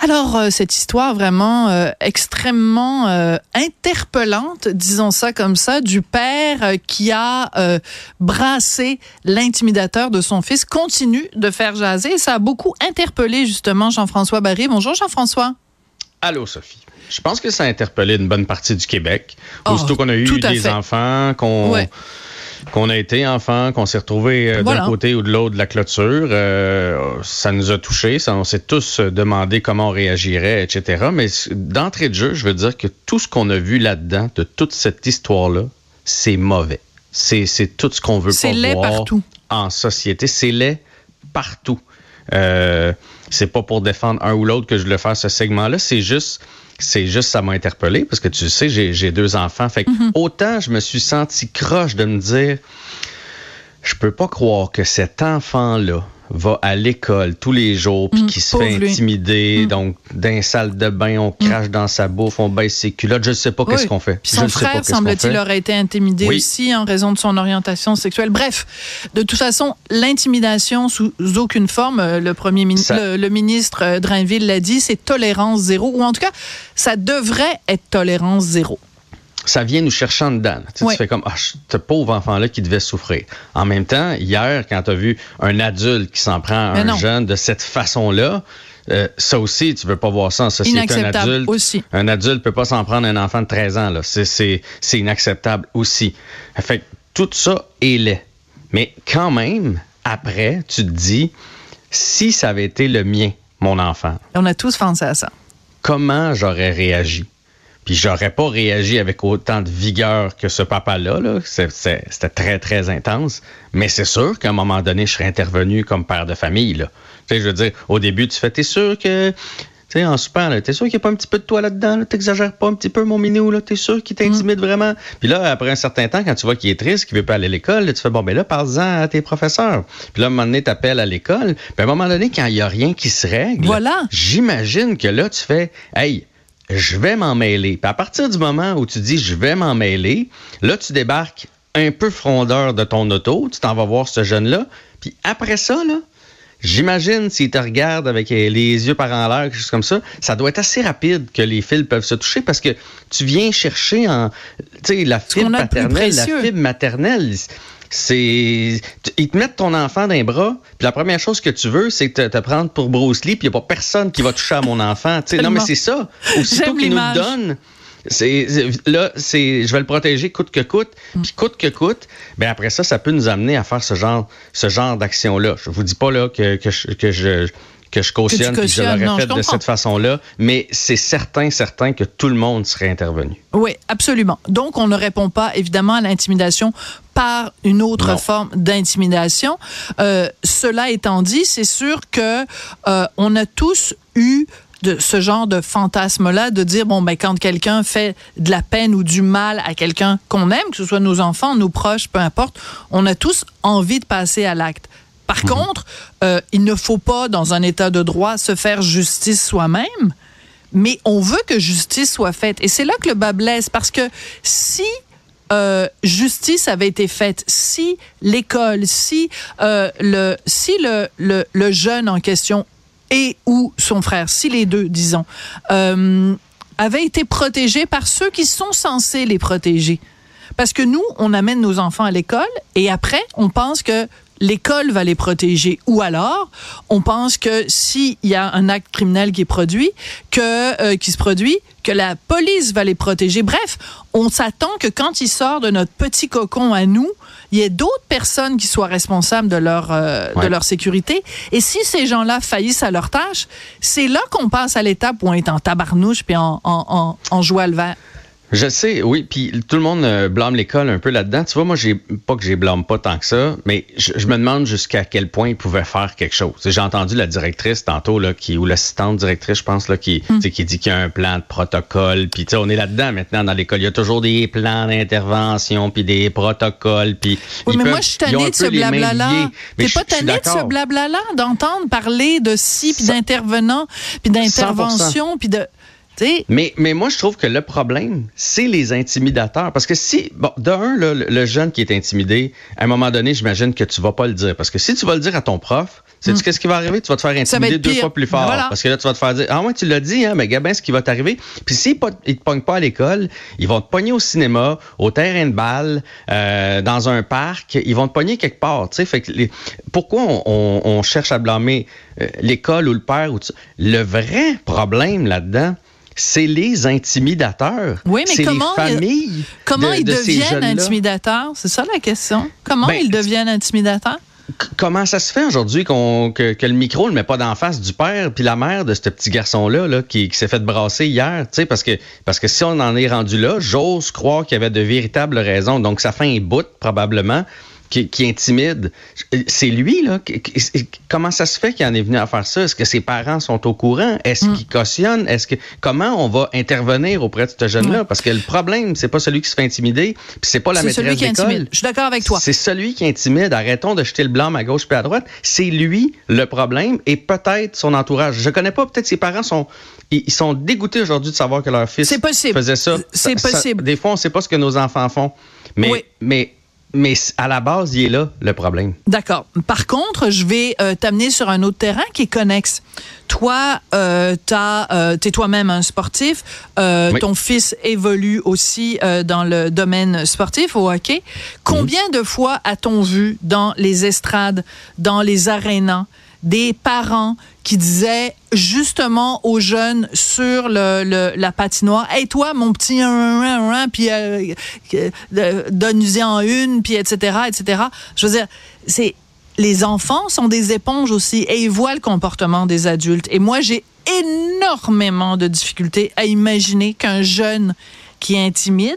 Alors, euh, cette histoire vraiment euh, extrêmement euh, interpellante, disons ça comme ça, du père qui a brassé l'intimidateur de son fils, continue de faire jaser. ça a beaucoup interpellé justement Jean-François Barry. Bonjour Jean-François. Allô Sophie. Je pense que ça a interpellé une bonne partie du Québec. Oh, Aussitôt qu'on a eu des enfants, qu'on qu'on a été enfant, qu'on s'est retrouvé euh, d'un côté ou de l'autre de la clôture, euh, ça nous a touchés. Ça, on s'est tous demandé comment on réagirait, etc. Mais d'entrée de jeu, je veux dire que tout ce qu'on a vu là-dedans, de toute cette histoire-là, c'est mauvais. C'est, tout ce qu'on veut pas voir partout. en société. C'est laid partout. Euh, c'est pas pour défendre un ou l'autre que je le fais ce segment-là. C'est juste c'est juste ça m'a interpellé parce que tu sais, j'ai deux enfants. Fait que mhm. autant je me suis senti croche de me dire, je peux pas croire que cet enfant-là va à l'école tous les jours puis mm, qui se fait intimider. Mm. Donc, dans salle de bain, on crache mm. dans sa bouffe, on baisse ses culottes. Je ne sais pas qu'est-ce qu'on fait. Puis son frère, semble-t-il, aurait été intimidé aussi en raison de son orientation sexuelle. Bref, de toute façon, l'intimidation sous aucune forme, euh, le premier ministre, le, ministre euh, Drainville l'a dit, c'est tolérance zéro. Ou en tout cas, ça devrait être tolérance zéro ça vient nous chercher en dedans. Tu, fais comme, ah, ce pauvre enfant-là qui devait souffrir. En même temps, hier, quand tu as vu un adulte qui s'en prend à un jeune de cette façon-là, euh, ça aussi, tu veux pas voir ça en société. Un adulte, aussi. un adulte peut pas s'en prendre à un enfant de 13 ans. C'est inacceptable aussi. Fait tout ça est laid. Mais quand même, après, tu te dis, si ça avait été le mien, mon enfant. On a tous pensé à ça. Comment j'aurais réagi? Puis j'aurais pas réagi avec autant de vigueur que ce papa-là. -là, C'était très, très intense. Mais c'est sûr qu'à un moment donné, je serais intervenu comme père de famille. Là. Tu sais, je veux dire, au début, tu fais, t'es sûr que... Tu sais, en super, t'es sûr qu'il n'y a pas un petit peu de toi là-dedans? T'exagères pas un petit peu, mon minou? Là? T'es sûr qu'il t'intimide mm. vraiment? Puis là, après un certain temps, quand tu vois qu'il est triste, qu'il veut pas aller à l'école, tu fais, bon, ben là, parle-en à tes professeurs. Puis là, à un moment donné, t'appelles à l'école. Puis à un moment donné, quand il n'y a rien qui se règle, voilà. j'imagine que là, tu fais, hey, je vais m'en mêler. Puis à partir du moment où tu dis je vais m'en mêler, là, tu débarques un peu frondeur de ton auto, tu t'en vas voir ce jeune-là. Puis après ça, là, J'imagine s'il te regarde avec les yeux par en l'air, quelque chose comme ça, ça doit être assez rapide que les fils peuvent se toucher parce que tu viens chercher en, tu sais, la fibre paternelle, la fibre maternelle c'est ils te mettent ton enfant dans les bras, puis la première chose que tu veux, c'est te, te prendre pour Bruce Lee, puis il n'y a pas personne qui va toucher à mon enfant. non, mais c'est ça. Aussitôt qu'ils nous le donnent, c'est là, c'est je vais le protéger coûte que coûte, mm. puis coûte que coûte. Ben après ça, ça peut nous amener à faire ce genre ce genre d'action là. Je vous dis pas là que, que je, que je que je cautionne, que, je l'aurais fait de cette façon-là, mais c'est certain, certain que tout le monde serait intervenu. Oui, absolument. Donc, on ne répond pas, évidemment, à l'intimidation par une autre forme d'intimidation. Euh, cela étant dit, c'est sûr que euh, on a tous eu de ce genre de fantasme-là, de dire, bon, ben, quand quelqu'un fait de la peine ou du mal à quelqu'un qu'on aime, que ce soit nos enfants, nos proches, peu importe, on a tous envie de passer à l'acte. Par mhm. contre, euh, il ne faut pas, dans un état de droit, se faire justice soi-même, mais on veut que justice soit faite. Et c'est là que le bas blesse, parce que si euh, justice avait été faite, si l'école, si euh, le si le, le, le, jeune en question et ou son frère, si les deux, disons, euh, avaient été protégés par ceux qui sont censés les protéger. Parce que nous, on amène nos enfants à l'école et après, on pense que l'école va les protéger. Ou alors, on pense que s'il y a un acte criminel qui est produit, que euh, qui se produit, que la police va les protéger. Bref, on s'attend que quand ils sortent de notre petit cocon à nous, il y ait d'autres personnes qui soient responsables de leur euh, de leur sécurité. Et si ces gens-là faillissent à leur tâche, c'est là qu'on passe à l'étape où on est en tabarnouche puis en en, en, en joie le vert. Je sais, oui. Puis tout le monde euh, blâme l'école un peu là-dedans. Tu vois, moi, j'ai pas que j'ai blâme pas tant que ça, mais je, me demande jusqu'à quel point ils pouvaient faire quelque chose. J'ai entendu la directrice tantôt, là, qui, ou l'assistante directrice, je pense, là, qui, hmm. qui dit qu'il y a un plan de protocole. Puis on est là-dedans maintenant dans l'école. Il y a toujours des plans d'intervention, puis des protocoles. Puis oui, mais moi, je suis tanné de ce blabla-là. T'es pas tanné de ce blabla-là, d'entendre parler de si, puis d'intervenants, puis d'intervention, puis de... Mais, mais moi, je trouve que le problème, c'est les intimidateurs. Parce que si, bon, d'un, le, jeune qui est intimidé, à un moment donné, j'imagine que tu vas pas le dire. Parce que si tu vas le dire à ton prof, sais tu hmm. qu'est-ce qui va arriver? Tu vas te faire intimider deux fois plus fort. Parce que là, tu vas te faire dire, ah ouais, tu l'as dit, hein, mais Gabin, ce qui va t'arriver. Puis s'ils ne te pognent pas à l'école, ils vont te pogner au cinéma, au terrain de balle, euh, dans un parc. Ils vont te pogner quelque part. Fait que pourquoi on, cherche à blâmer euh, l'école ou le père? Ou le vrai problème là-dedans, c'est les intimidateurs. Oui, mais comment, les familles comment ils deviennent intimidateurs? C'est ça la question. Comment ben, ils deviennent intimidateurs? comment ça se fait aujourd'hui qu'on que, le micro ne met pas d'en face du père puis la mère de ce petit garçon là, là qui, s'est fait brasser hier, tu sais parce que parce que si on en est rendu là, j'ose croire qu'il y avait de véritables raisons. Donc ça fait un bout probablement qui, intimide. C'est lui, là. Comment ça se fait qu'il en est venu à faire ça? Est-ce que ses parents sont au courant? Est-ce mm. qu'il cautionne? Est-ce que comment on va intervenir auprès de ce jeune-là? Parce que le problème, c'est pas celui qui se fait intimider, puis c'est pas la maîtresse d'école. Je suis d'accord avec toi. C'est celui qui intimide. Arrêtons de jeter le blanc à gauche puis à droite. C'est lui le problème et peut-être son entourage. Je connais pas. Peut-être ses parents sont ils sont dégoûtés aujourd'hui de savoir que leur fils faisait ça. C'est possible. des fois, on sait pas ce que nos enfants font. Mais, mais mais à la base, il est là le problème. D'accord. Par contre, je vais euh, t'amener sur un autre terrain qui est connexe. Toi, euh, euh tu es toi-même un sportif. Euh, ton fils évolue aussi dans le domaine sportif, au hockey. Combien mhm. de fois a-t-on vu dans les estrades, dans les arénas, des parents qui disaient justement aux jeunes sur le, la patinoire Hey, toi, mon petit, puis euh, euh, donne-y-en une, puis etc., etc. Je veux dire, c'est. Les enfants sont des éponges aussi et ils voient le comportement des adultes. Et moi, j'ai énormément de difficultés à imaginer qu'un jeune qui est intimide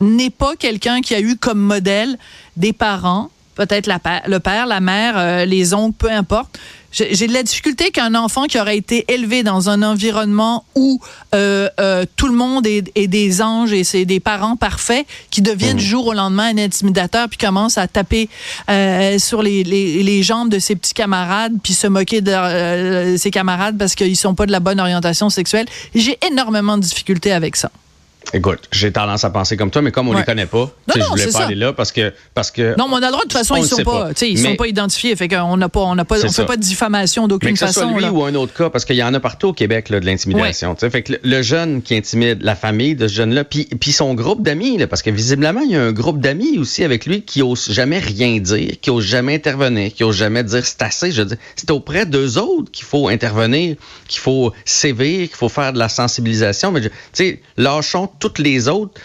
n'est pas quelqu'un qui a eu comme modèle des parents peut-être le père, la mère, euh, les oncles, peu importe. J'ai de la difficulté qu'un enfant qui aurait été élevé dans un environnement où euh, euh, tout le monde est, des anges et c'est des parents parfaits qui deviennent du mmh. jour au lendemain un intimidateur puis commence à taper sur les, jambes de ses petits camarades puis se moquer de ses camarades parce qu'ils sont pas de la bonne orientation sexuelle. J'ai énormément de difficultés avec ça. Écoute, j'ai tendance à penser comme toi, mais comme on ne les connaît pas, je voulais pas aller là parce que, parce que. Non, mais on a le droit, de toute façon, ils ne sont pas, ils sont pas identifiés. Fait qu'on n'a pas, on n'a pas, on fait pas de diffamation d'aucune façon. Que ce soit lui ou un autre cas, parce qu'il y en a partout au Québec, là, de l'intimidation. Fait que le, jeune qui intimide la famille de ce jeune-là, puis, puis son groupe d'amis, parce que visiblement, il y a un groupe d'amis aussi avec lui qui n'ose jamais rien dire, qui n'ose jamais intervenir, qui n'ose jamais dire c'est assez. Je dis, c'est auprès d'eux autres qu'il faut intervenir, qu'il faut sévir, qu'il faut faire de la sensibilisation. Mais, tu sais, lâchons toutes les autres,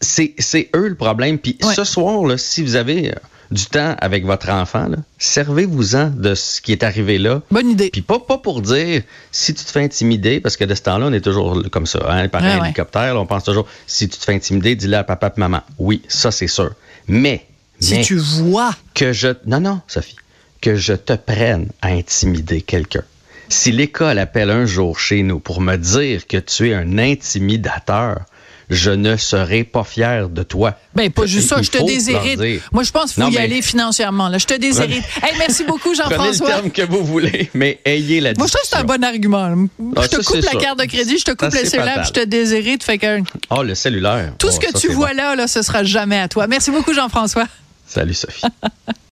c'est eux le problème. Puis ce soir, là, si vous avez euh, du temps avec votre enfant, servez-vous-en de ce qui est arrivé là. Bonne idée. Puis pas, pas pour dire si tu te fais intimider, parce que de ce temps-là, on est toujours comme ça. Hein, par un hélicoptère, on pense toujours si tu te fais intimider, dis-le à papa et maman. Oui, ça c'est sûr. Mais. Si tu vois. Que je. Non, non, Sophie. Que je te prenne à intimider quelqu'un. Si l'école appelle un jour chez nous pour me dire que tu es un intimidateur, je ne serai pas fier de toi. Ben, pas juste ça, je te déshérite. Moi, je pense qu'il faut y aller financièrement. Là. Je te déshérite. hey, merci beaucoup, Jean-François. Prenez le terme que vous voulez, mais ayez la Moi, je trouve que c'est un bon argument. Ah, je te coupe la carte de crédit, je te coupe le cellulaire, je te déshérite. Fait que... Oh, le cellulaire. Tout ce oh, que tu vois là, là, ce sera jamais à toi. Merci beaucoup, Jean-François. Salut, Sophie.